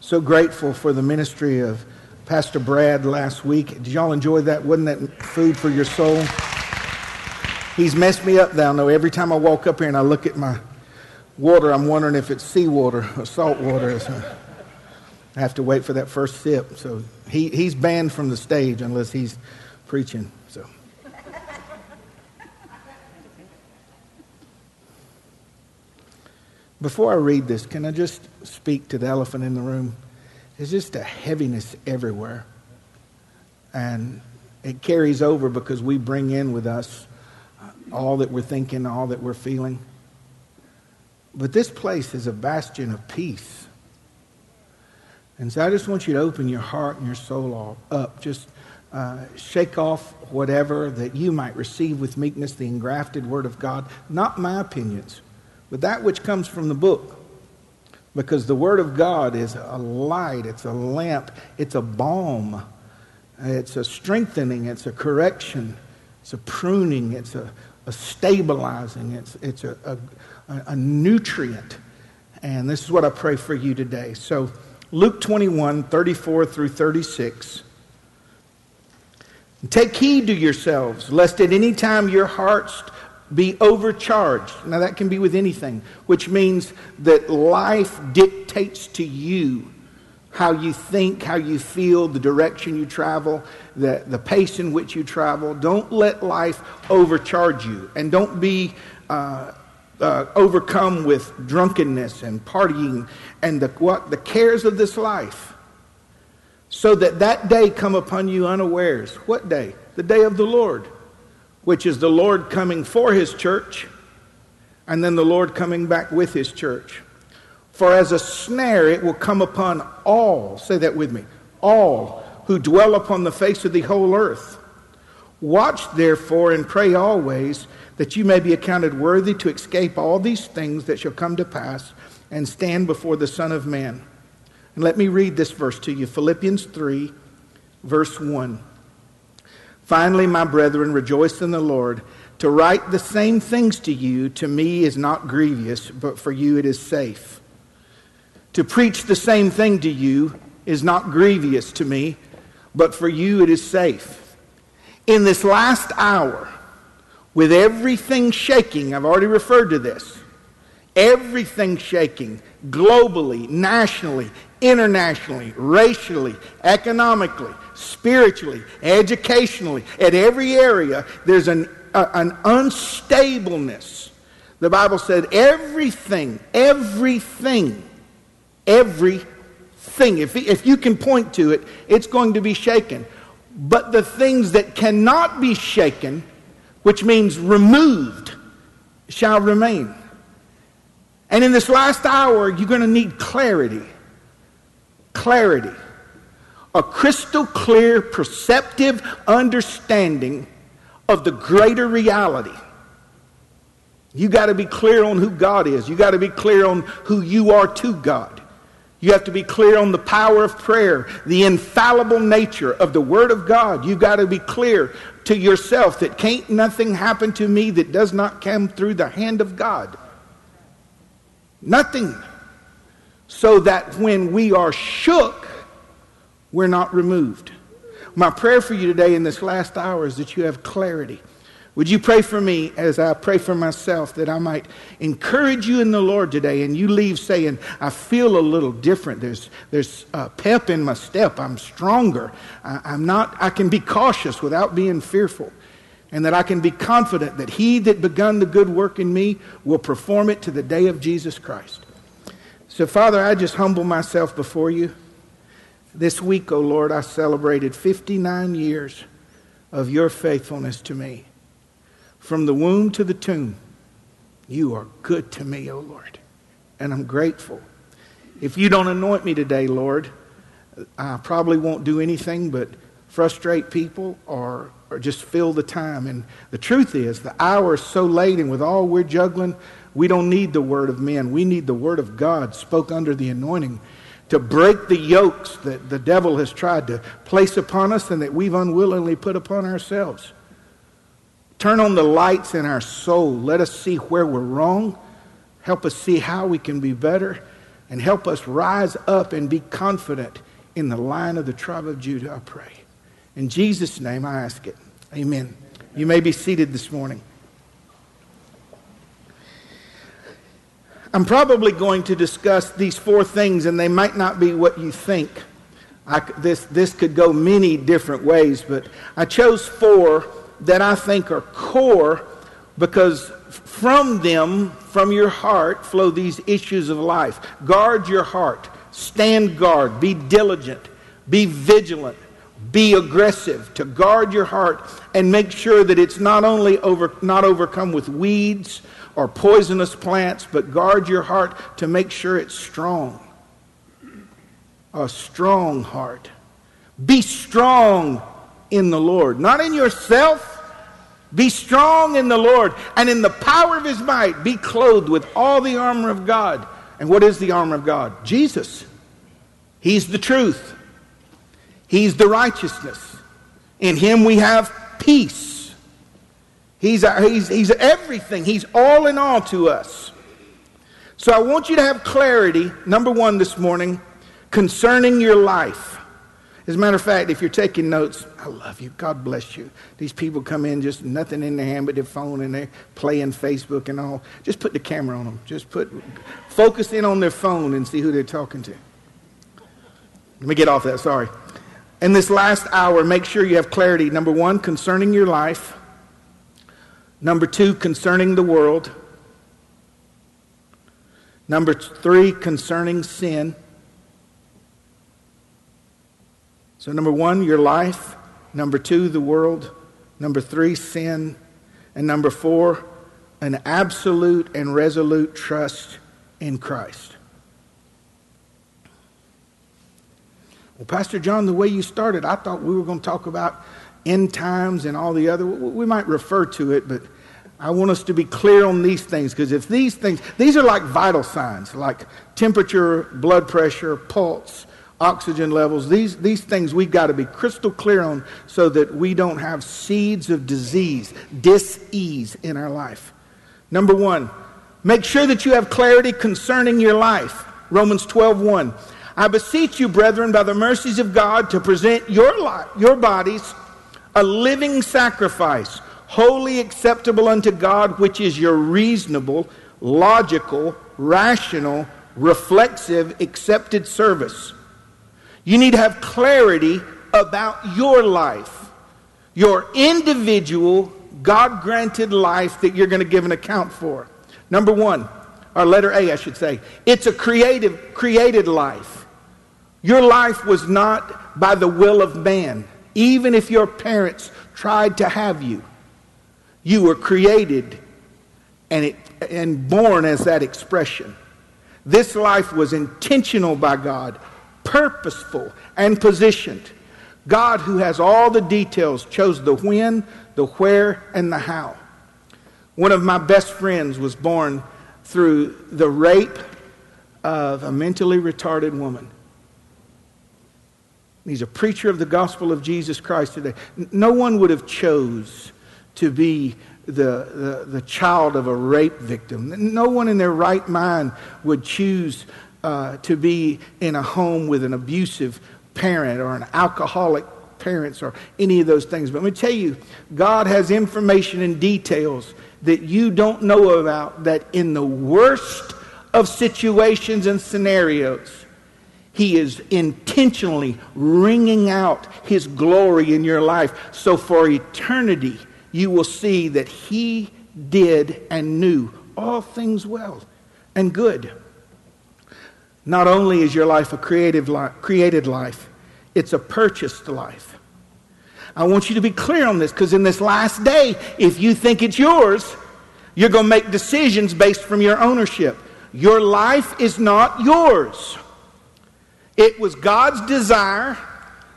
So grateful for the ministry of Pastor Brad last week. Did y'all enjoy that? Wasn't that food for your soul? He's messed me up down though. Every time I walk up here and I look at my water, I'm wondering if it's seawater or salt water. I have to wait for that first sip. So he, he's banned from the stage unless he's preaching. So. Before I read this, can I just speak to the elephant in the room? There's just a heaviness everywhere. And it carries over because we bring in with us all that we're thinking, all that we're feeling. But this place is a bastion of peace. And so I just want you to open your heart and your soul up. Just uh, shake off whatever that you might receive with meekness, the engrafted word of God. Not my opinions, but that which comes from the book. Because the Word of God is a light, it's a lamp, it's a balm, it's a strengthening, it's a correction, it's a pruning, it's a, a stabilizing, it's, it's a, a, a nutrient. And this is what I pray for you today. So, Luke 21, 34 through 36. Take heed to yourselves, lest at any time your hearts be overcharged. Now, that can be with anything, which means that life dictates to you how you think, how you feel, the direction you travel, the, the pace in which you travel. Don't let life overcharge you. And don't be uh, uh, overcome with drunkenness and partying and the, what, the cares of this life. So that that day come upon you unawares. What day? The day of the Lord which is the Lord coming for his church and then the Lord coming back with his church. For as a snare it will come upon all, say that with me, all who dwell upon the face of the whole earth. Watch therefore and pray always that you may be accounted worthy to escape all these things that shall come to pass and stand before the Son of Man. And let me read this verse to you Philippians 3, verse 1. Finally, my brethren, rejoice in the Lord. To write the same things to you, to me, is not grievous, but for you it is safe. To preach the same thing to you is not grievous to me, but for you it is safe. In this last hour, with everything shaking, I've already referred to this, everything shaking globally, nationally, internationally, racially, economically, spiritually, educationally, at every area, there's an, an unstableness. The Bible said everything, everything, everything, if, if you can point to it, it's going to be shaken. But the things that cannot be shaken, which means removed, shall remain. And in this last hour, you're going to need clarity. Clarity a crystal clear, perceptive understanding of the greater reality. You got to be clear on who God is. You got to be clear on who you are to God. You have to be clear on the power of prayer, the infallible nature of the Word of God. You got to be clear to yourself that can't nothing happen to me that does not come through the hand of God. Nothing. So that when we are shook, we're not removed. My prayer for you today in this last hour is that you have clarity. Would you pray for me as I pray for myself that I might encourage you in the Lord today and you leave saying, I feel a little different. There's, there's pep in my step. I'm stronger. I, I'm not, I can be cautious without being fearful. And that I can be confident that he that begun the good work in me will perform it to the day of Jesus Christ. So, Father, I just humble myself before you. This week, O oh Lord, I celebrated 59 years of your faithfulness to me. From the womb to the tomb, you are good to me, O oh Lord, and I'm grateful. If you don't anoint me today, Lord, I probably won't do anything but frustrate people or, or just fill the time. And the truth is, the hour is so late, and with all we're juggling, we don't need the word of men. We need the word of God spoke under the anointing to break the yokes that the devil has tried to place upon us and that we've unwillingly put upon ourselves. Turn on the lights in our soul. Let us see where we're wrong. Help us see how we can be better. and help us rise up and be confident in the line of the tribe of Judah, I pray. In Jesus' name, I ask it. Amen. You may be seated this morning. I'm probably going to discuss these four things, and they might not be what you think. I, this, this could go many different ways, but I chose four that I think are core because from them, from your heart, flow these issues of life. Guard your heart. Stand guard. Be diligent. Be vigilant. Be aggressive to guard your heart and make sure that it's not only over, not overcome with weeds or poisonous plants, but guard your heart to make sure it's strong. A strong heart. Be strong in the Lord, not in yourself be strong in the Lord and in the power of his might. Be clothed with all the armor of God. And what is the armor of God? Jesus. He's the truth, He's the righteousness. In Him we have peace. He's, he's, he's everything, He's all in all to us. So I want you to have clarity, number one, this morning, concerning your life. As a matter of fact, if you're taking notes, I love you. God bless you. These people come in just nothing in their hand but their phone and they're playing Facebook and all. Just put the camera on them. Just put, focus in on their phone and see who they're talking to. Let me get off that, sorry. In this last hour, make sure you have clarity. Number one, concerning your life. Number two, concerning the world. Number three, concerning sin. So, number one, your life. Number two, the world. Number three, sin. And number four, an absolute and resolute trust in Christ. Well, Pastor John, the way you started, I thought we were going to talk about end times and all the other. We might refer to it, but I want us to be clear on these things because if these things, these are like vital signs, like temperature, blood pressure, pulse, oxygen levels, these, these things we've got to be crystal clear on so that we don't have seeds of disease, dis-ease in our life. Number one, make sure that you have clarity concerning your life. Romans 12, 1. I beseech you, brethren, by the mercies of God, to present your, life, your bodies a living sacrifice, holy acceptable unto God, which is your reasonable, logical, rational, reflexive, accepted service. You need to have clarity about your life, your individual, God granted life that you're going to give an account for. Number one, or letter A, I should say, it's a creative, created life. Your life was not by the will of man, even if your parents tried to have you. You were created and, it, and born as that expression. This life was intentional by God purposeful and positioned. God, who has all the details, chose the when, the where, and the how. One of my best friends was born through the rape of a mentally retarded woman. He's a preacher of the gospel of Jesus Christ today. No one would have chose to be the, the, the child of a rape victim. No one in their right mind would choose uh, to be in a home with an abusive parent or an alcoholic parents or any of those things. But let me tell you, God has information and details that you don't know about that in the worst of situations and scenarios, He is intentionally wringing out His glory in your life. So for eternity, you will see that He did and knew all things well and good. Not only is your life a creative created life, it's a purchased life. I want you to be clear on this because in this last day, if you think it's yours, you're going to make decisions based from your ownership. Your life is not yours. It was God's desire,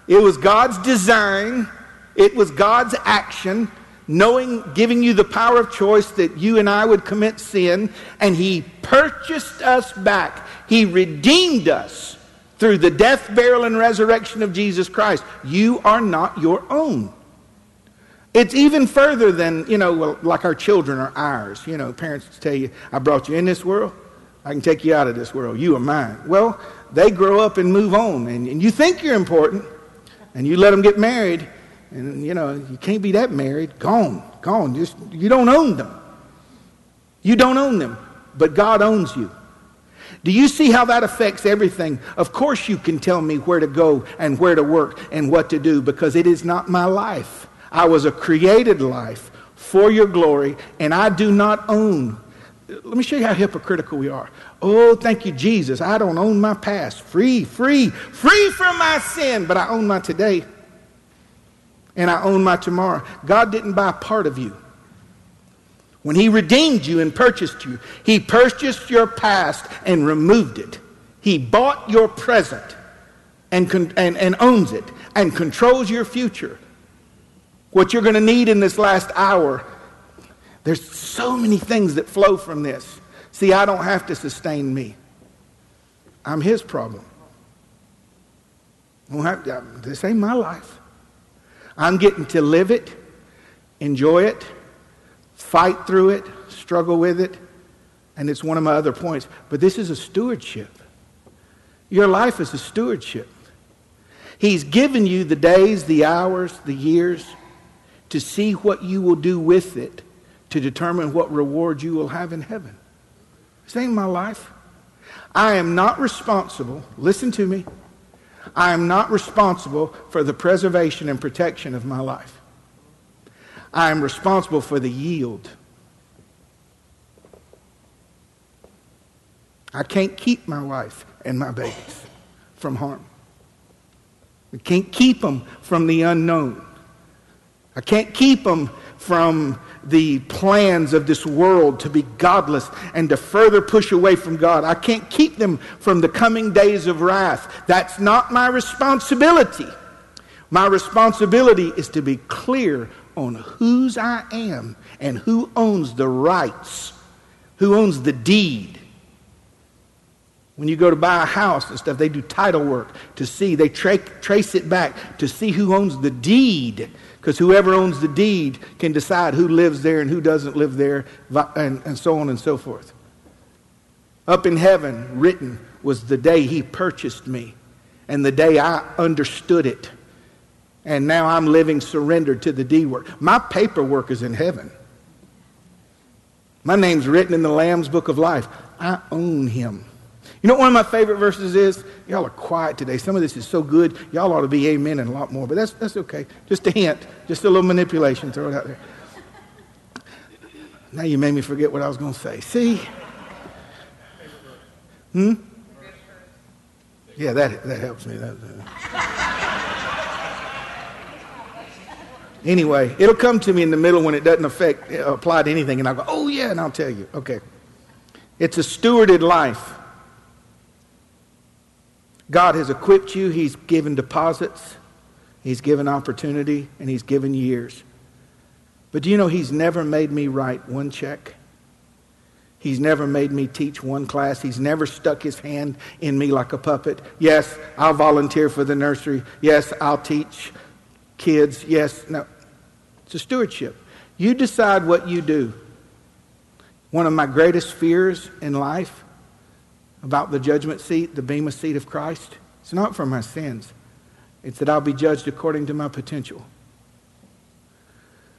it was God's design, it was God's action, knowing, giving you the power of choice that you and I would commit sin, and He purchased us back. He redeemed us through the death, burial, and resurrection of Jesus Christ. You are not your own. It's even further than, you know, well, like our children are ours. You know, parents tell you, I brought you in this world. I can take you out of this world. You are mine. Well, they grow up and move on, and, and you think you're important, and you let them get married, and you know you can't be that married. Gone, gone. Just you don't own them. You don't own them, but God owns you. Do you see how that affects everything? Of course, you can tell me where to go and where to work and what to do because it is not my life. I was a created life for your glory, and I do not own. Let me show you how hypocritical we are. Oh, thank you, Jesus. I don't own my past. Free, free, free from my sin, but I own my today and I own my tomorrow. God didn't buy part of you. When He redeemed you and purchased you, He purchased your past and removed it. He bought your present and, and, and owns it and controls your future. What you're going to need in this last hour, there's so many things that flow from this. See, I don't have to sustain me. I'm His problem. this ain't my life. I'm getting to live it, enjoy it, fight through it, struggle with it, and it's one of my other points. But this is a stewardship. Your life is a stewardship. He's given you the days, the hours, the years to see what you will do with it to determine what reward you will have in heaven. Ain't my life. I am not responsible, listen to me, I am not responsible for the preservation and protection of my life. I am responsible for the yield. I can't keep my wife and my babies from harm. I can't keep them from the unknown. I can't keep them from the plans of this world to be godless and to further push away from God. I can't keep them from the coming days of wrath. That's not my responsibility. My responsibility is to be clear on whose I am and who owns the rights, who owns the deed. When you go to buy a house and stuff, they do title work to see, they tra- trace it back to see who owns the deed because whoever owns the deed can decide who lives there and who doesn't live there, and, and so on and so forth. Up in heaven, written was the day he purchased me and the day I understood it. And now I'm living surrendered to the deed work. My paperwork is in heaven. My name's written in the Lamb's book of life. I own him. You know what one of my favorite verses is? Y'all are quiet today. Some of this is so good. Y'all ought to be amen and a lot more, but that's, that's okay. Just a hint, just a little manipulation. Throw it out there. Now you made me forget what I was going to say. See? Hmm? Yeah, that, that helps me. That, uh... anyway, it'll come to me in the middle when it doesn't affect, apply to anything, and I'll go, oh, yeah, and I'll tell you. Okay. It's a stewarded life. God has equipped you, He's given deposits, He's given opportunity, and He's given years. But do you know He's never made me write one check? He's never made me teach one class. He's never stuck his hand in me like a puppet. Yes, I'll volunteer for the nursery. Yes, I'll teach kids. Yes, no. It's a stewardship. You decide what you do. One of my greatest fears in life about the judgment seat, the bema seat of Christ, it's not for my sins. It's that I'll be judged according to my potential.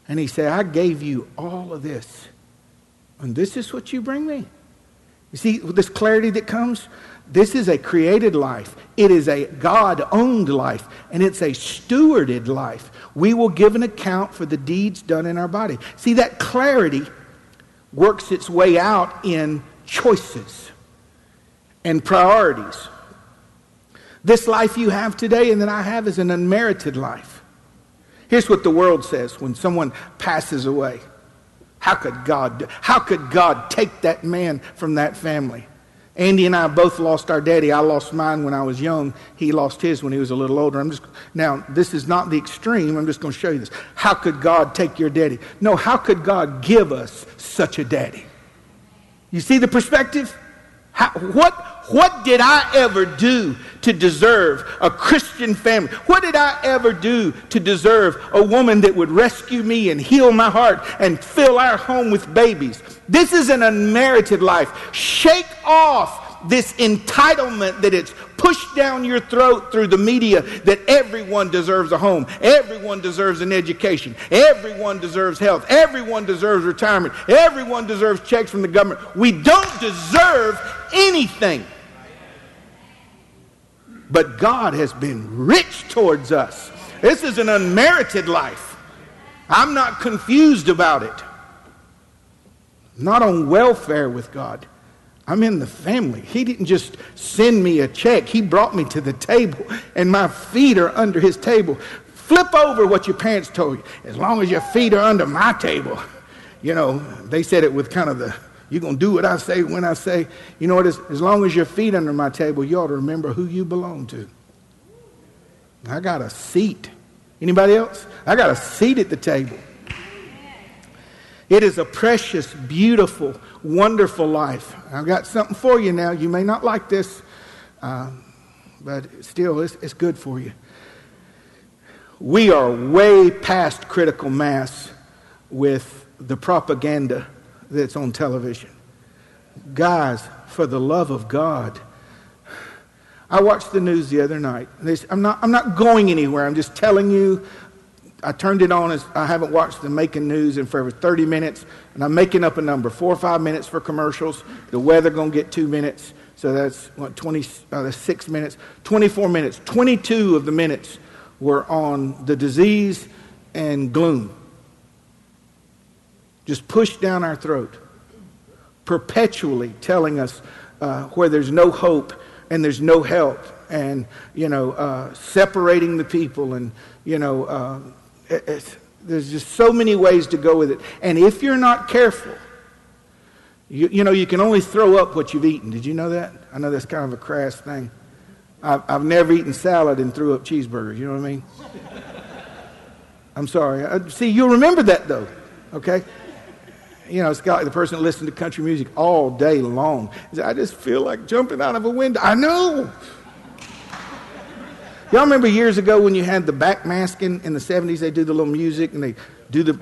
And he said, I gave you all of this. And this is what you bring me. You see this clarity that comes? This is a created life. It is a God owned life. And it's a stewarded life. We will give an account for the deeds done in our body. See, that clarity works its way out in choices and priorities. This life you have today and that I have is an unmerited life. Here's what the world says when someone passes away. How could God how could God take that man from that family? Andy and I both lost our daddy. I lost mine when I was young. He lost his when he was a little older. I'm just now this is not the extreme. I'm just going to show you this. How could God take your daddy? No, how could God give us such a daddy? You see the perspective? How, what What did I ever do to deserve a Christian family? What did I ever do to deserve a woman that would rescue me and heal my heart and fill our home with babies? This is an unmerited life. Shake off this entitlement that it's pushed down your throat through the media that everyone deserves a home, everyone deserves an education, everyone deserves health, everyone deserves retirement, everyone deserves checks from the government. We don't deserve anything. But God has been rich towards us. This is an unmerited life. I'm not confused about it. Not on welfare with God. I'm in the family. He didn't just send me a check, He brought me to the table, and my feet are under His table. Flip over what your parents told you. As long as your feet are under my table. You know, they said it with kind of the, you're going to do what I say when I say. You know what? As, as long as your feet under my table, you ought to remember who you belong to. I got a seat. Anybody else? I got a seat at the table. It is a precious, beautiful, wonderful life. I've got something for you now. You may not like this, uh, but still, it's, it's good for you. We are way past critical mass with the propaganda that's on television. Guys, for the love of God, I watched the news the other night. I'm not, I'm not going anywhere. I'm just telling you I turned it on as I haven't watched the making news in forever 30 minutes, and I'm making up a number four or five minutes for commercials. The weather gonna get two minutes, so that's what 20, uh, six minutes, 24 minutes. 22 of the minutes were on the disease and gloom, just pushed down our throat, perpetually telling us uh, where there's no hope and there's no help, and you know, uh, separating the people and you know uh, it's, there's just so many ways to go with it. And if you're not careful, you, you, know, you can only throw up what you've eaten. Did you know that? I know that's kind of a crass thing. I've, I've never eaten salad and threw up cheeseburgers. You know what I mean? I'm sorry. I, see, you'll remember that though, okay? You know, got the person that listens to country music all day long. I just feel like jumping out of a window. I know. Y'all remember years ago when you had the backmasking in the 70s? They do the little music and they do the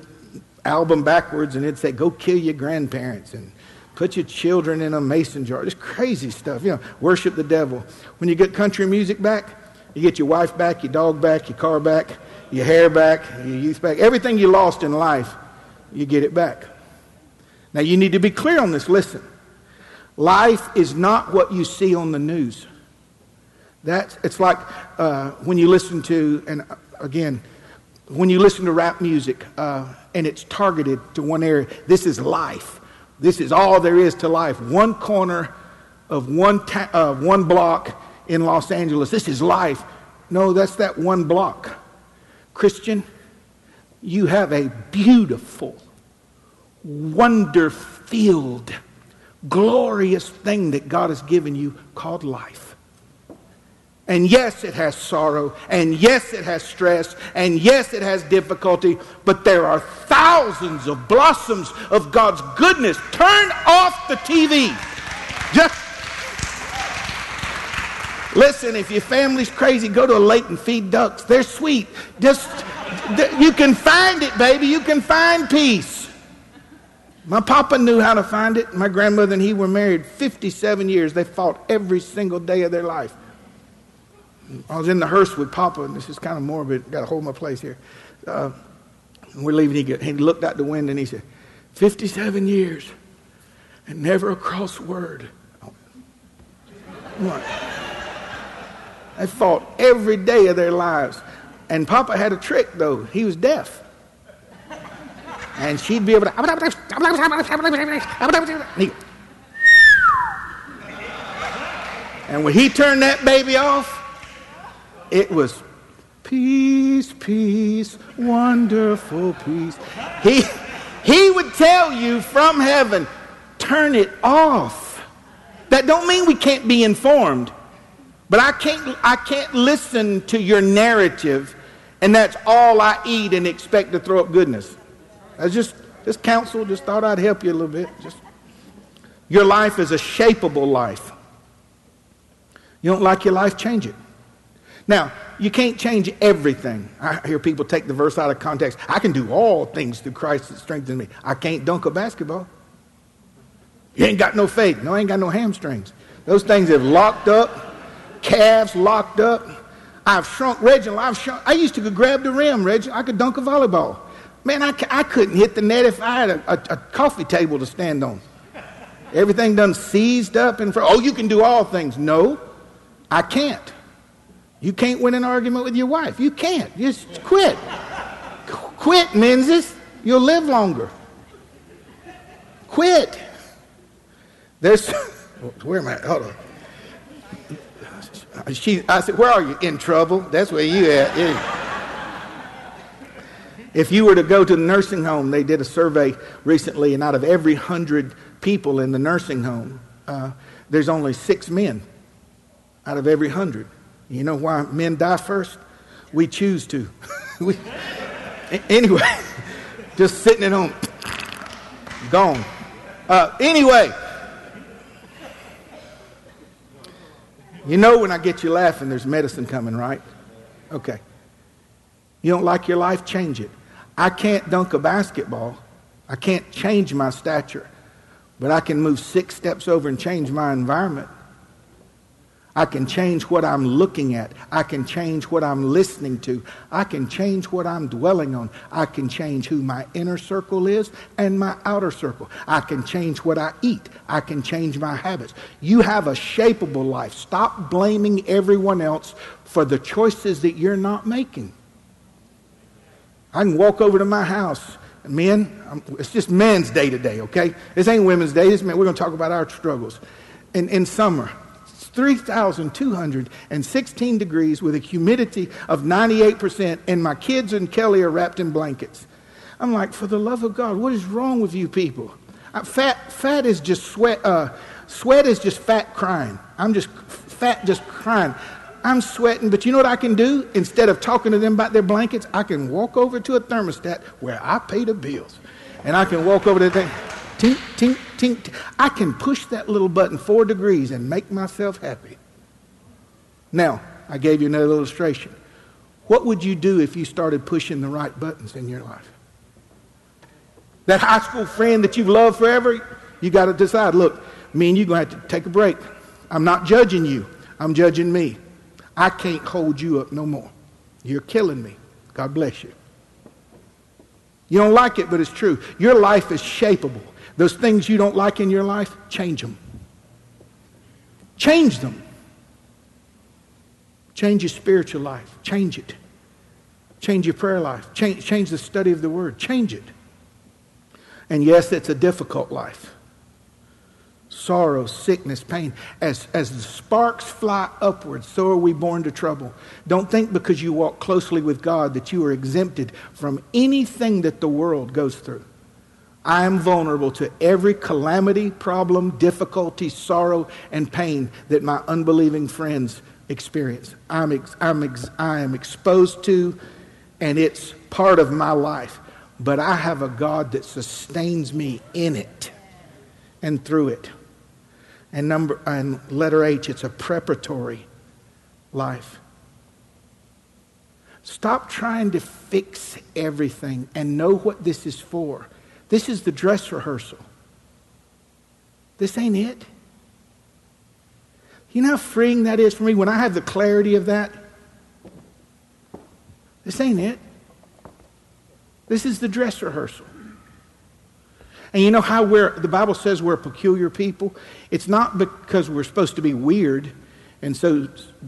album backwards and it'd say, go kill your grandparents and put your children in a mason jar. Just crazy stuff. You know, worship the devil. When you get country music back, you get your wife back, your dog back, your car back, your hair back, your youth back. Everything you lost in life, you get it back. Now you need to be clear on this. Listen. Life is not what you see on the news. That's, it's like uh, when you listen to, and uh, again, when you listen to rap music uh, and it's targeted to one area, this is life. This is all there is to life. One corner of one, ta- uh, one block in Los Angeles. This is life. No, that's that one block. Christian, you have a beautiful, wonder filled, glorious thing that God has given you called life. And yes, it has sorrow. And yes, it has stress. And yes, it has difficulty. But there are thousands of blossoms of God's goodness. Turn off the TV. Just listen. If your family's crazy, go to a lake and feed ducks. They're sweet. Just you can find it, baby. You can find peace. My papa knew how to find it. My grandmother and he were married 57 years. They fought every single day of their life. I was in the hearse with Papa, and this is kind of morbid. Got to hold my place here. Uh, we're leaving. He, he looked out the window and he said, 57 years and never a cross word. What? They fought every day of their lives. And Papa had a trick, though. He was deaf. And she'd be able to. And when he turned that baby off, it was peace, peace, wonderful peace. He, he would tell you from heaven, turn it off. That don't mean we can't be informed. But I can't, I can't listen to your narrative and that's all I eat and expect to throw up goodness. I just, just counsel, just thought I'd help you a little bit. Just, your life is a shapeable life. You don't like your life, change it. Now, you can't change everything. I hear people take the verse out of context. I can do all things through Christ that strengthens me. I can't dunk a basketball. You ain't got no faith. No, I ain't got no hamstrings. Those things have locked up, calves locked up. I've shrunk, Reginald. I've shrunk. I used to grab the rim, Reginald. I could dunk a volleyball. Man, I, I couldn't hit the net if I had a, a, a coffee table to stand on. Everything done seized up in front. Oh, you can do all things. No, I can't. You can't win an argument with your wife. You can't. Just quit. quit, Menzies. You'll live longer. Quit. There's, where am I? Hold on. She, I said, where are you? In trouble. That's where you at. Yeah. If you were to go to the nursing home, they did a survey recently, and out of every hundred people in the nursing home, uh, there's only six men out of every hundred. You know why men die first? We choose to. we, anyway, just sitting at home, gone. Uh, anyway, you know when I get you laughing, there's medicine coming, right? Okay. You don't like your life? Change it. I can't dunk a basketball. I can't change my stature. But I can move six steps over and change my environment. I can change what I'm looking at. I can change what I'm listening to. I can change what I'm dwelling on. I can change who my inner circle is and my outer circle. I can change what I eat. I can change my habits. You have a shapeable life. Stop blaming everyone else for the choices that you're not making. I can walk over to my house. Men, I'm, it's just men's day today, okay? This ain't women's day. This, we're going to talk about our struggles. In, in summer, 3,216 degrees with a humidity of 98%, and my kids and Kelly are wrapped in blankets. I'm like, for the love of God, what is wrong with you people? Uh, fat, fat is just sweat. Uh, sweat is just fat crying. I'm just fat, just crying. I'm sweating, but you know what I can do? Instead of talking to them about their blankets, I can walk over to a thermostat where I pay the bills. And I can walk over to the thing, tink, tink, tink. I can push that little button four degrees and make myself happy. Now, I gave you another illustration. What would you do if you started pushing the right buttons in your life? That high school friend that you've loved forever, you got to decide look, me and you're going to have to take a break. I'm not judging you, I'm judging me. I can't hold you up no more. You're killing me. God bless you. You don't like it, but it's true. Your life is shapeable. Those things you don't like in your life, change them. Change them. Change your spiritual life. Change it. Change your prayer life. Change, change the study of the Word. Change it. And yes, it's a difficult life sorrow, sickness, pain. As, as the sparks fly upwards, so are we born to trouble. Don't think because you walk closely with God that you are exempted from anything that the world goes through. I am vulnerable to every calamity, problem, difficulty, sorrow, and pain that my unbelieving friends experience. I'm, ex- I'm ex- I am exposed to, and it's part of my life. But I have a God that sustains me in it and through it. And number and letter H, it's a preparatory life. Stop trying to fix everything and know what this is for. This is the dress rehearsal. This ain't it. You know how freeing that is for me when I have the clarity of that? This ain't it. This is the dress rehearsal. And you know how we're, the Bible says we're a peculiar people? It's not because we're supposed to be weird and so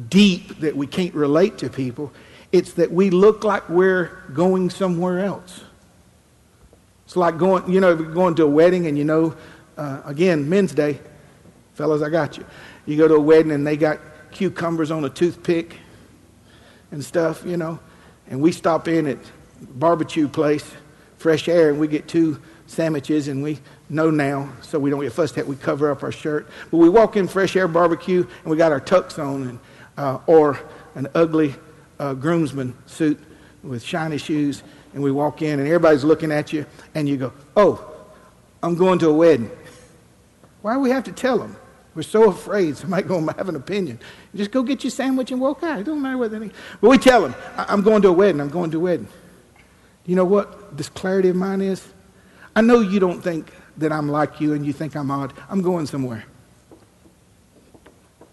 deep that we can't relate to people. It's that we look like we're going somewhere else. It's like going, you know, going to a wedding and you know, uh, again, men's day. Fellas, I got you. You go to a wedding and they got cucumbers on a toothpick and stuff, you know. And we stop in at barbecue place, fresh air, and we get two sandwiches, and we know now, so we don't get fussed at. We cover up our shirt, but we walk in fresh air barbecue, and we got our tux on, and uh, or an ugly uh, groomsman suit with shiny shoes, and we walk in, and everybody's looking at you, and you go, "Oh, I'm going to a wedding." Why do we have to tell them? We're so afraid somebody going to have an opinion. Just go get your sandwich and walk out. It don't matter what they. But we tell them, I'm going to a wedding. I'm going to a wedding. You know what this clarity of mine is? I know you don't think that I'm like you and you think I'm odd. I'm going somewhere.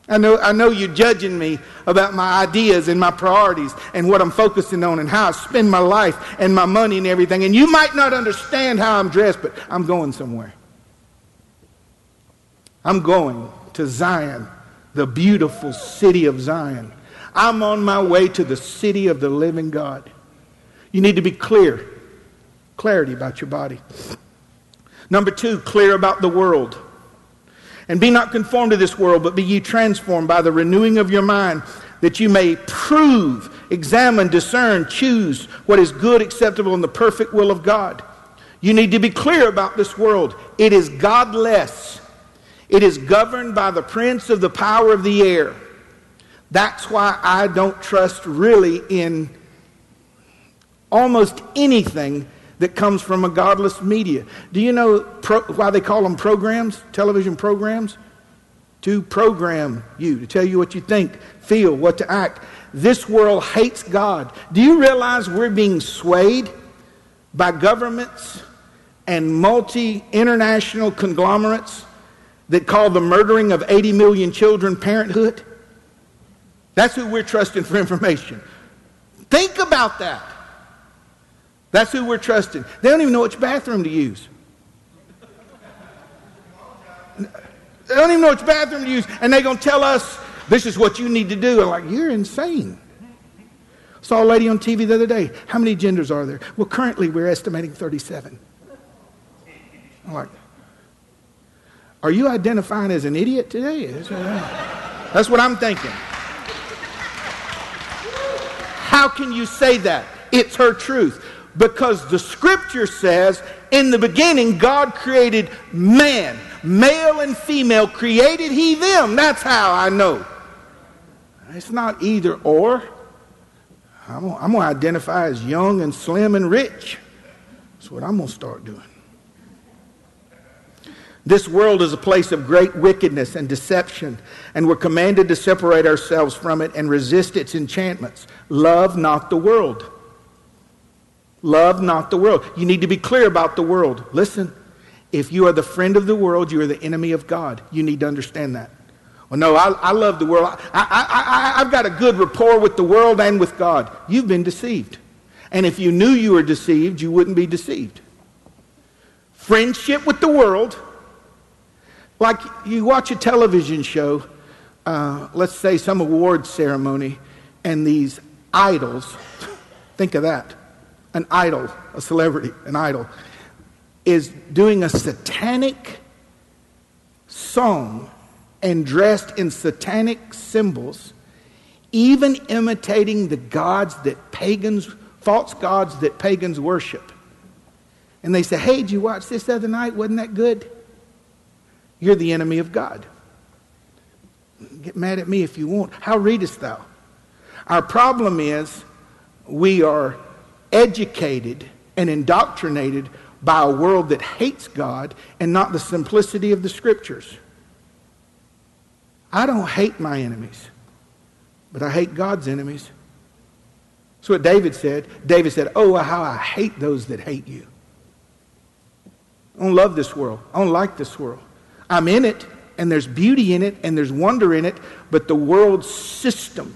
I know, I know you're judging me about my ideas and my priorities and what I'm focusing on and how I spend my life and my money and everything. And you might not understand how I'm dressed, but I'm going somewhere. I'm going to Zion, the beautiful city of Zion. I'm on my way to the city of the living God. You need to be clear, clarity about your body. Number two, clear about the world. And be not conformed to this world, but be ye transformed by the renewing of your mind, that you may prove, examine, discern, choose what is good, acceptable, and the perfect will of God. You need to be clear about this world. It is godless. It is governed by the prince of the power of the air. That's why I don't trust really in almost anything that comes from a godless media. Do you know pro- why they call them programs, television programs? To program you, to tell you what you think, feel, what to act. This world hates God. Do you realize we're being swayed by governments and multi international conglomerates that call the murdering of 80 million children parenthood? That's who we're trusting for information. Think about that. That's who we're trusting. They don't even know which bathroom to use. They don't even know which bathroom to use, and they're going to tell us this is what you need to do. I'm like, you're insane. Saw a lady on TV the other day. How many genders are there? Well, currently we're estimating 37. I'm like, are you identifying as an idiot today? That's what I'm thinking. How can you say that? It's her truth. Because the scripture says, in the beginning, God created man, male and female, created he them. That's how I know. It's not either or. I'm going to identify as young and slim and rich. That's what I'm going to start doing. This world is a place of great wickedness and deception, and we're commanded to separate ourselves from it and resist its enchantments. Love not the world. Love not the world. You need to be clear about the world. Listen, if you are the friend of the world, you are the enemy of God. You need to understand that. Well, no, I, I love the world. I, I, I, I've got a good rapport with the world and with God. You've been deceived. And if you knew you were deceived, you wouldn't be deceived. Friendship with the world, like you watch a television show, uh, let's say some award ceremony, and these idols, think of that an idol, a celebrity, an idol, is doing a satanic song and dressed in satanic symbols, even imitating the gods that pagans, false gods that pagans worship. And they say, Hey, did you watch this other night? Wasn't that good? You're the enemy of God. Get mad at me if you want. How readest thou? Our problem is we are educated and indoctrinated by a world that hates God and not the simplicity of the scriptures. I don't hate my enemies, but I hate God's enemies. That's what David said. David said, Oh, how I hate those that hate you. I don't love this world. I don't like this world. I'm in it, and there's beauty in it, and there's wonder in it, but the world's system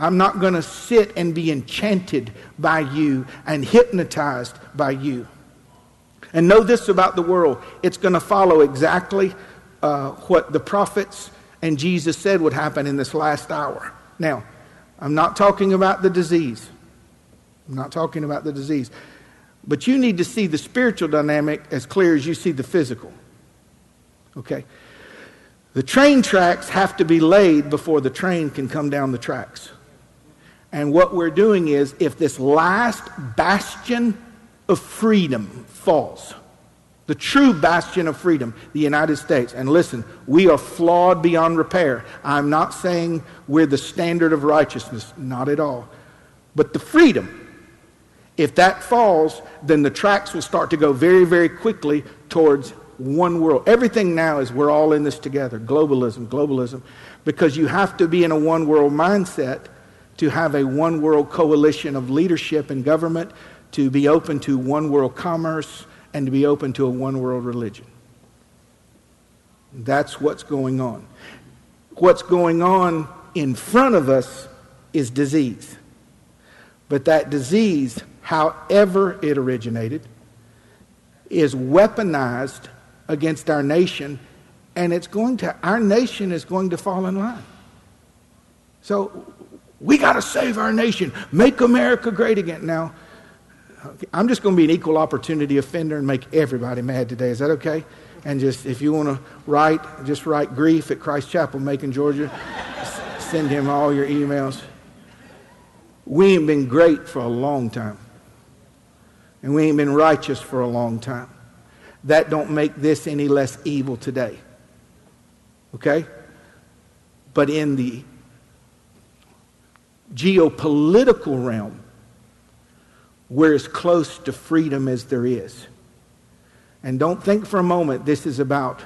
I'm not going to sit and be enchanted by you and hypnotized by you. And know this about the world it's going to follow exactly uh, what the prophets and Jesus said would happen in this last hour. Now, I'm not talking about the disease. I'm not talking about the disease. But you need to see the spiritual dynamic as clear as you see the physical. Okay? The train tracks have to be laid before the train can come down the tracks. And what we're doing is, if this last bastion of freedom falls, the true bastion of freedom, the United States, and listen, we are flawed beyond repair. I'm not saying we're the standard of righteousness, not at all. But the freedom, if that falls, then the tracks will start to go very, very quickly towards one world. Everything now is we're all in this together. Globalism, globalism. Because you have to be in a one world mindset to have a one world coalition of leadership and government, to be open to one world commerce, and to be open to a one world religion. That's what's going on. What's going on in front of us is disease. But that disease, however it originated, is weaponized against our nation, and it's going to, our nation is going to fall in line. So we got to save our nation, make America great again. Now, I'm just going to be an equal opportunity offender and make everybody mad today. Is that okay? And just, if you want to write, just write grief at Christ Chapel, Macon, Georgia. Send him all your emails. We ain't been great for a long time. And we ain't been righteous for a long time. That don't make this any less evil today. Okay? But in the geopolitical realm, we're as close to freedom as there is. And don't think for a moment this is about,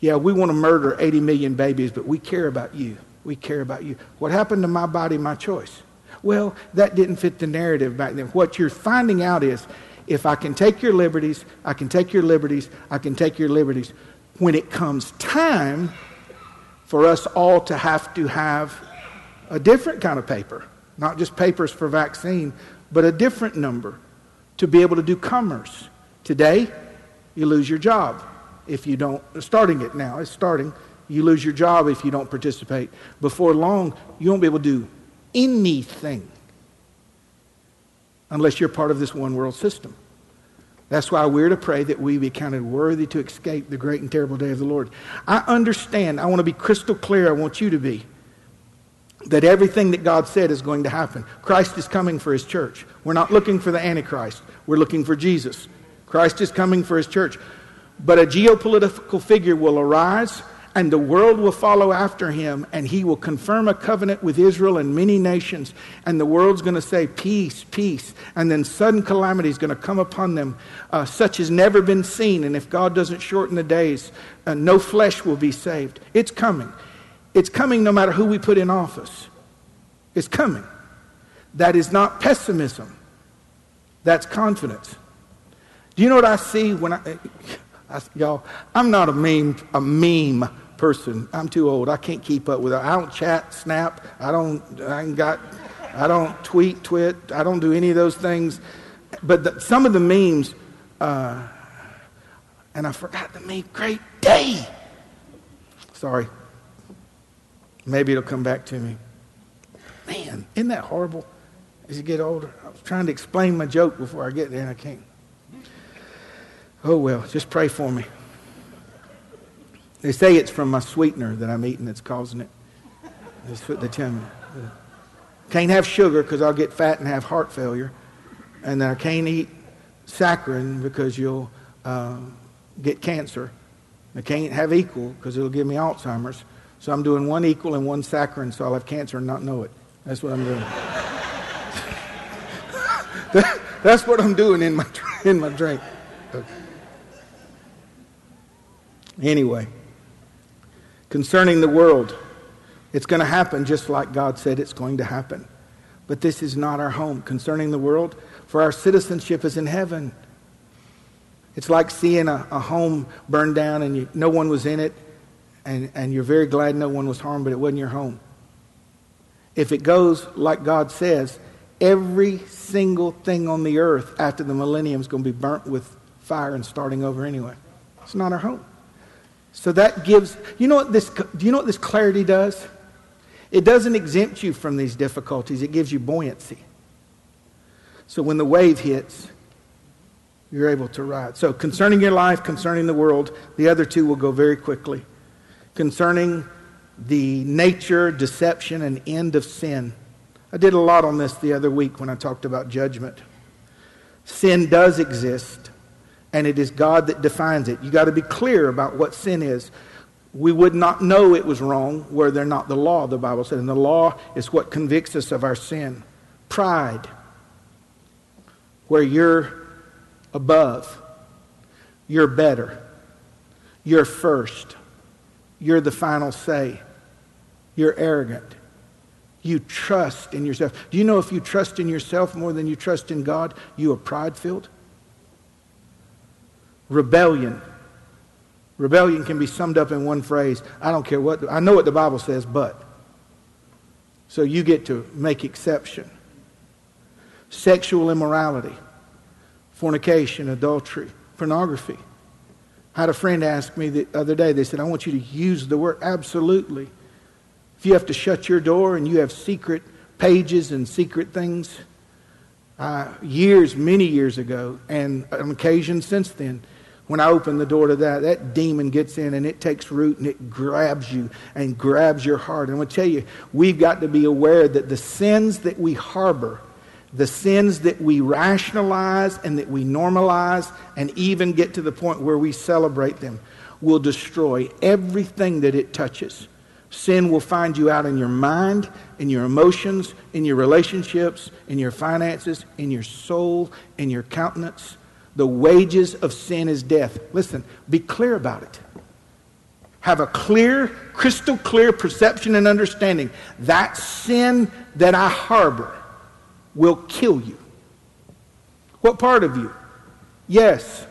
yeah, we want to murder 80 million babies, but we care about you. We care about you. What happened to my body, my choice? Well, that didn't fit the narrative back then. What you're finding out is if I can take your liberties, I can take your liberties, I can take your liberties. When it comes time for us all to have to have a different kind of paper, not just papers for vaccine, but a different number to be able to do commerce. Today, you lose your job if you don't, starting it now, it's starting. You lose your job if you don't participate. Before long, you won't be able to do anything unless you're part of this one world system. That's why we're to pray that we be counted worthy to escape the great and terrible day of the Lord. I understand. I want to be crystal clear. I want you to be that everything that God said is going to happen. Christ is coming for his church. We're not looking for the Antichrist, we're looking for Jesus. Christ is coming for his church. But a geopolitical figure will arise, and the world will follow after him, and he will confirm a covenant with Israel and many nations. And the world's going to say, Peace, peace. And then sudden calamity is going to come upon them, uh, such as never been seen. And if God doesn't shorten the days, uh, no flesh will be saved. It's coming. It's coming no matter who we put in office. It's coming. That is not pessimism, that's confidence. Do you know what I see when I, I y'all, I'm not a meme, a meme person. I'm too old. I can't keep up with it. I don't chat, snap. I don't, I ain't got, I don't tweet, twit. I don't do any of those things. But the, some of the memes, uh, and I forgot the meme, great day. Sorry. Maybe it'll come back to me. Man, isn't that horrible as you get older? I was trying to explain my joke before I get there and I can't. Oh, well, just pray for me. They say it's from my sweetener that I'm eating that's causing it. That's what they tell me. Can't have sugar because I'll get fat and have heart failure. And I can't eat saccharin because you'll uh, get cancer. I can't have equal because it'll give me Alzheimer's. So I'm doing one equal and one saccharin, so I'll have cancer and not know it. That's what I'm doing. that's what I'm doing in my, in my drink. Okay. Anyway, concerning the world, it's going to happen just like God said it's going to happen. But this is not our home. Concerning the world, for our citizenship is in heaven. It's like seeing a, a home burned down and you, no one was in it and, and you're very glad no one was harmed, but it wasn't your home. If it goes like God says, every single thing on the earth after the millennium is going to be burnt with fire and starting over anyway. It's not our home. So that gives, you know what this, do you know what this clarity does? It doesn't exempt you from these difficulties, it gives you buoyancy. So when the wave hits, you're able to ride. So concerning your life, concerning the world, the other two will go very quickly concerning the nature, deception, and end of sin. I did a lot on this the other week when I talked about judgment. Sin does exist, and it is God that defines it. You got to be clear about what sin is. We would not know it was wrong were there not the law, the Bible said. And the law is what convicts us of our sin. Pride, where you're above. You're better. You're first. You're the final say. You're arrogant. You trust in yourself. Do you know if you trust in yourself more than you trust in God, you are pride filled? Rebellion. Rebellion can be summed up in one phrase. I don't care what, I know what the Bible says, but. So you get to make exception. Sexual immorality, fornication, adultery, pornography. I had a friend ask me the other day, they said, I want you to use the word absolutely. If you have to shut your door and you have secret pages and secret things, uh, years, many years ago, and on occasion since then, when I open the door to that, that demon gets in and it takes root and it grabs you and grabs your heart. And I'm going to tell you, we've got to be aware that the sins that we harbor, the sins that we rationalize and that we normalize and even get to the point where we celebrate them, will destroy everything that it touches. Sin will find you out in your mind, in your emotions, in your relationships, in your finances, in your soul, in your countenance. The wages of sin is death. Listen, be clear about it. Have a clear, crystal clear perception and understanding. That sin that I harbor will kill you. What part of you? Yes.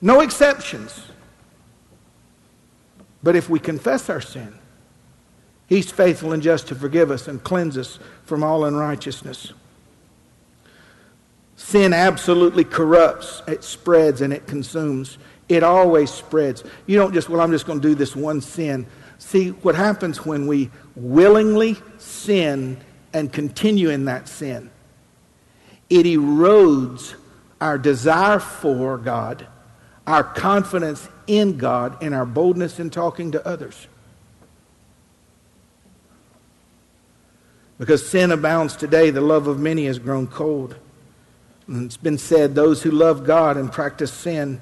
No exceptions. But if we confess our sin, He's faithful and just to forgive us and cleanse us from all unrighteousness. Sin absolutely corrupts, it spreads, and it consumes. It always spreads. You don't just, well, I'm just going to do this one sin. See, what happens when we willingly sin and continue in that sin? It erodes our desire for God, our confidence in God, and our boldness in talking to others. Because sin abounds today, the love of many has grown cold. And it's been said those who love God and practice sin,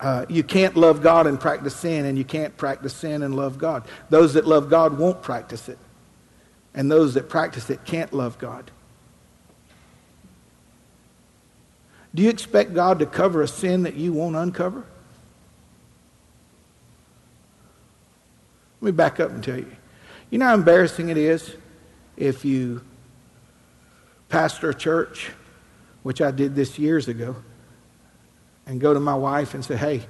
uh, you can't love God and practice sin, and you can't practice sin and love God. Those that love God won't practice it, and those that practice it can't love God. Do you expect God to cover a sin that you won't uncover? Let me back up and tell you. You know how embarrassing it is if you pastor a church which I did this years ago, and go to my wife and say, hey,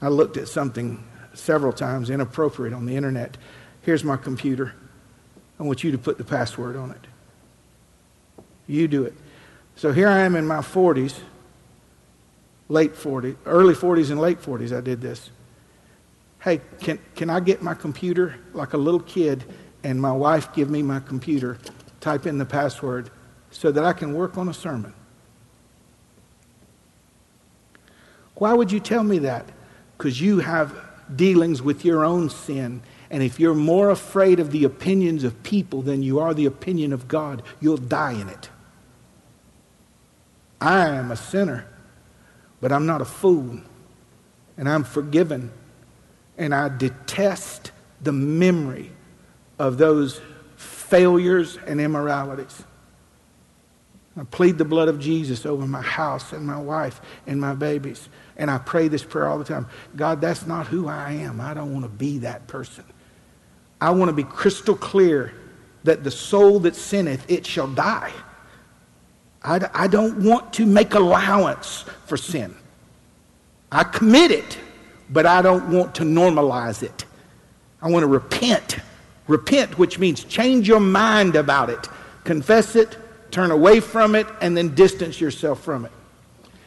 I looked at something several times inappropriate on the internet. Here's my computer. I want you to put the password on it. You do it. So here I am in my 40s, late 40s, early 40s and late 40s, I did this. Hey, can, can I get my computer like a little kid and my wife give me my computer, type in the password so that I can work on a sermon? Why would you tell me that? Because you have dealings with your own sin. And if you're more afraid of the opinions of people than you are the opinion of God, you'll die in it. I am a sinner, but I'm not a fool. And I'm forgiven. And I detest the memory of those failures and immoralities. I plead the blood of Jesus over my house and my wife and my babies. And I pray this prayer all the time God, that's not who I am. I don't want to be that person. I want to be crystal clear that the soul that sinneth, it shall die. I, I don't want to make allowance for sin. I commit it, but I don't want to normalize it. I want to repent. Repent, which means change your mind about it. Confess it, turn away from it, and then distance yourself from it.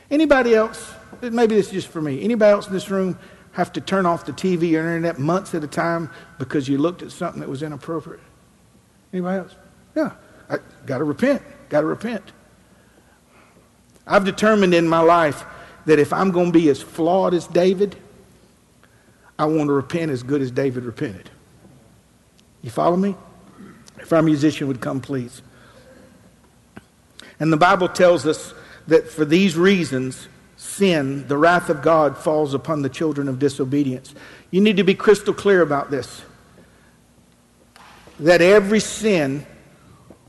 Anybody else? maybe this is just for me. Anybody else in this room have to turn off the TV or internet months at a time because you looked at something that was inappropriate? Anybody else? Yeah. I got to repent. Got to repent. I've determined in my life that if I'm to be as flawed as David, I want to repent as good as David repented. You follow me? If our musician would come, please. And the Bible tells us that for these reasons, sin, the wrath of God falls upon the children of disobedience. You need to be crystal clear about this. That every sin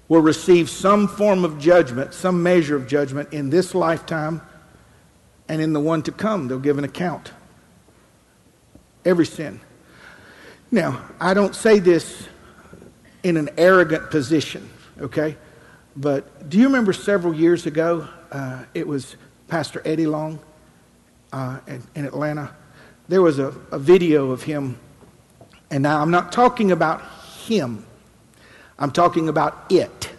will receive some form of judgment, some measure of judgment in this lifetime, and in the one to come, they'll give an account. Every sin. Now, I don't say this in an arrogant position, okay? But do you remember several years ago, uh, it was Pastor Eddie Long uh, in, in, Atlanta? There was a, a video of him, and now I'm not talking about him, I'm talking about it,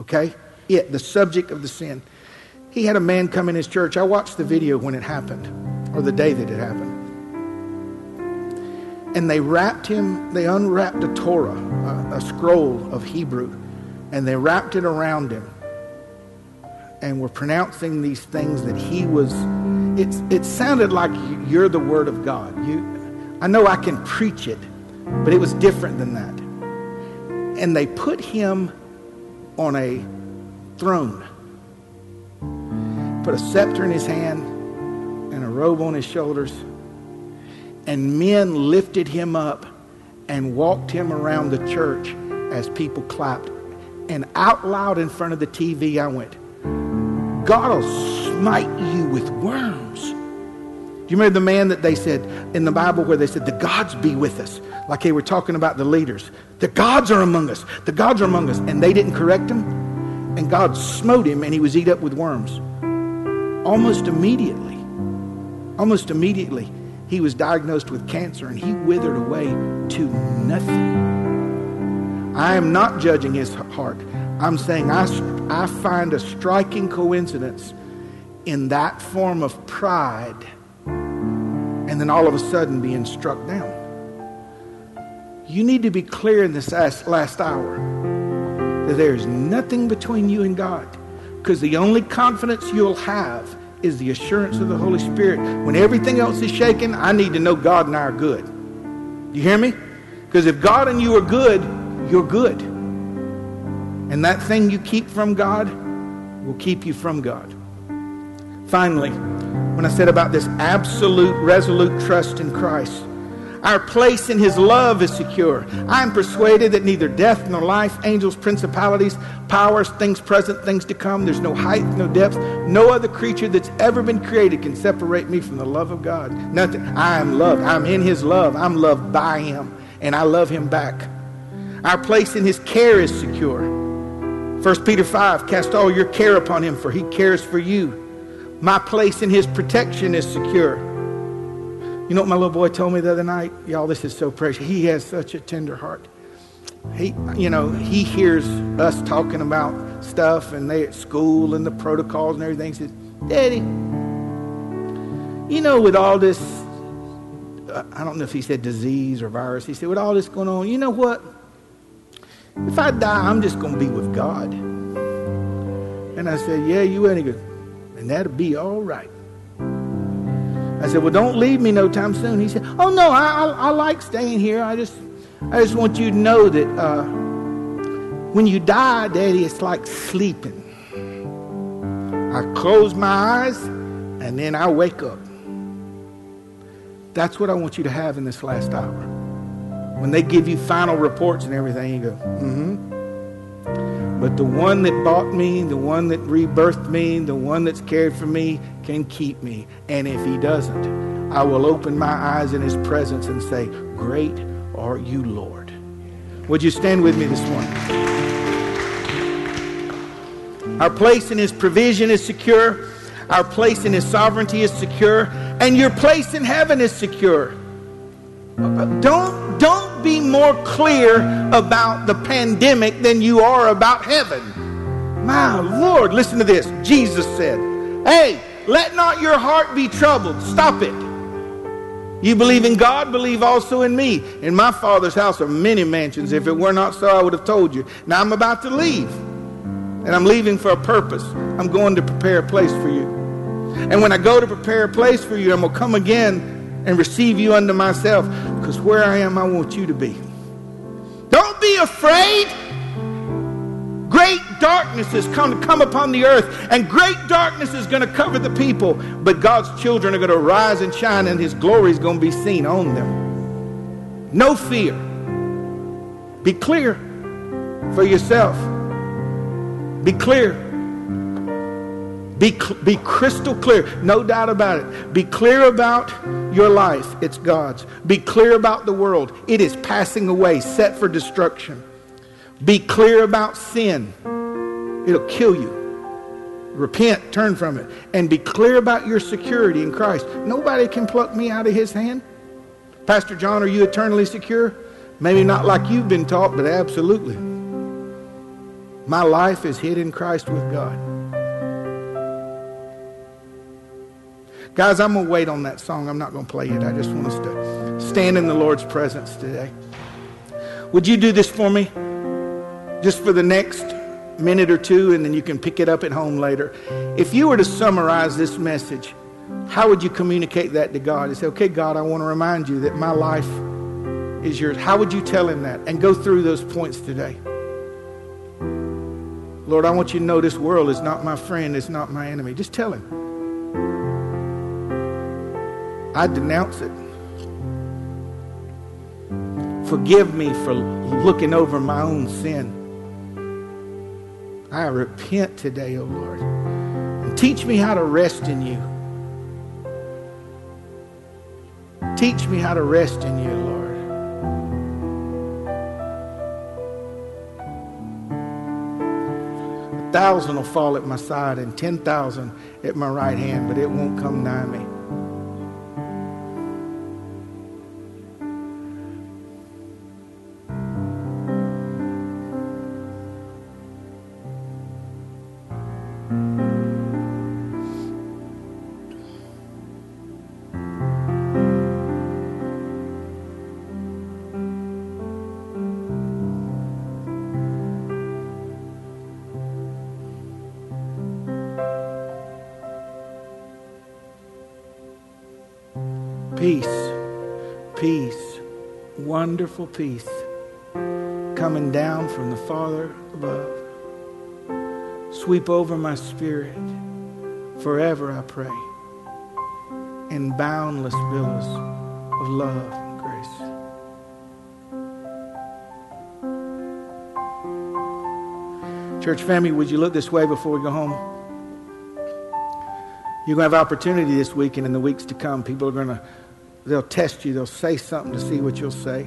okay? It, the subject of the sin. He had a man come in his church. I watched the video when it happened, or the day that it happened. And they wrapped him, they unwrapped a Torah, a, a scroll of Hebrew, and they wrapped it around him and we were pronouncing these things that he was it, it sounded like you're the word of god. You i know i can preach it but it was different than that. And they put him on a throne put a scepter in his hand and a robe on his shoulders and men lifted him up and walked him around the church as people clapped. And out loud in front of the TV, I went, God will smite you with worms. Do you remember the man that they said in the Bible where they said, The gods be with us? Like they were talking about the leaders. The gods are among us. The gods are among us. And they didn't correct him. And God smote him and he was eat up with worms. Almost immediately. Almost immediately, he was diagnosed with cancer and he withered away to nothing. I am not judging his heart. I'm saying I, I find a striking coincidence in that form of pride and then all of a sudden being struck down. You need to be clear in this last hour that there's nothing between you and God because the only confidence you'll have is the assurance of the Holy Spirit. When everything else is shaken, I need to know God and I are good. You hear me? Because if God and you are good, you're good. And that thing you keep from God will keep you from God. Finally, when I said about this absolute, resolute trust in Christ, our place in his love is secure. I am persuaded that neither death nor life, angels, principalities, powers, things present, things to come, there's no height, no depth, no other creature that's ever been created can separate me from the love of God. Nothing. I am loved. I'm in his love. I'm loved by him, and I love him back. Our place in his care is secure. 1 Peter 5 Cast all your care upon him, for he cares for you. My place in his protection is secure. You know what my little boy told me the other night? Y'all, this is so precious. He has such a tender heart. He, you know, he hears us talking about stuff and they at school and the protocols and everything. He says, Daddy, you know, with all this, uh, I don't know if he said disease or virus, he said, with all this going on, you know what? If I die, I'm just going to be with God. And I said, Yeah, you ain't good. And that'll be all right. I said, Well, don't leave me no time soon. He said, Oh, no, I, I, I like staying here. I just, I just want you to know that uh, when you die, Daddy, it's like sleeping. I close my eyes and then I wake up. That's what I want you to have in this last hour. When they give you final reports and everything, you go, mm-hmm. But the one that bought me, the one that rebirthed me, the one that's cared for me can keep me. And if he doesn't, I will open my eyes in his presence and say, Great are you, Lord. Would you stand with me this morning? Our place in his provision is secure. Our place in his sovereignty is secure. And your place in heaven is secure. Don't, don't be more clear about the pandemic than you are about heaven. My Lord, listen to this. Jesus said, Hey, let not your heart be troubled. Stop it. You believe in God, believe also in me. In my Father's house are many mansions. If it were not so, I would have told you. Now I'm about to leave. And I'm leaving for a purpose. I'm going to prepare a place for you. And when I go to prepare a place for you, I'm going to come again and receive you unto myself because where I am, I want you to be. Don't be afraid. Great darkness is going to come upon the earth, and great darkness is going to cover the people. But God's children are going to rise and shine, and His glory is going to be seen on them. No fear. Be clear for yourself. Be clear. Be, be crystal clear, no doubt about it. Be clear about your life, it's God's. Be clear about the world, it is passing away, set for destruction. Be clear about sin, it'll kill you. Repent, turn from it, and be clear about your security in Christ. Nobody can pluck me out of his hand. Pastor John, are you eternally secure? Maybe not like you've been taught, but absolutely. My life is hid in Christ with God. Guys, I'm going to wait on that song. I'm not going to play it. I just want us to stand in the Lord's presence today. Would you do this for me? Just for the next minute or two, and then you can pick it up at home later. If you were to summarize this message, how would you communicate that to God? You say, okay, God, I want to remind you that my life is yours. How would you tell him that? And go through those points today. Lord, I want you to know this world is not my friend, it's not my enemy. Just tell him. I denounce it. Forgive me for looking over my own sin. I repent today, O oh Lord. And teach me how to rest in you. Teach me how to rest in you, Lord. A thousand will fall at my side and ten thousand at my right hand, but it won't come nigh me. Wonderful peace coming down from the Father above. Sweep over my spirit forever, I pray, in boundless billows of love and grace. Church family, would you look this way before we go home? You're going to have opportunity this week and in the weeks to come. People are going to They'll test you. They'll say something to see what you'll say.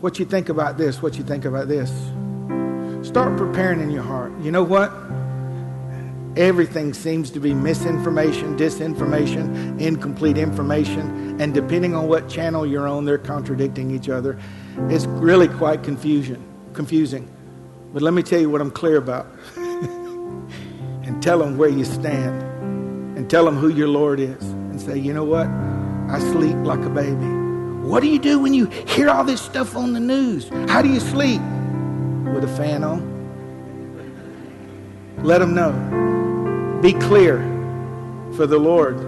What you think about this, what you think about this. Start preparing in your heart. You know what? Everything seems to be misinformation, disinformation, incomplete information, and depending on what channel you're on, they're contradicting each other. It's really quite confusion, confusing. But let me tell you what I'm clear about. and tell them where you stand. And tell them who your Lord is. And say, you know what? I sleep like a baby. What do you do when you hear all this stuff on the news? How do you sleep? With a fan on? Let them know. Be clear, for the Lord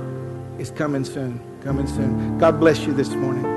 is coming soon. Coming soon. God bless you this morning.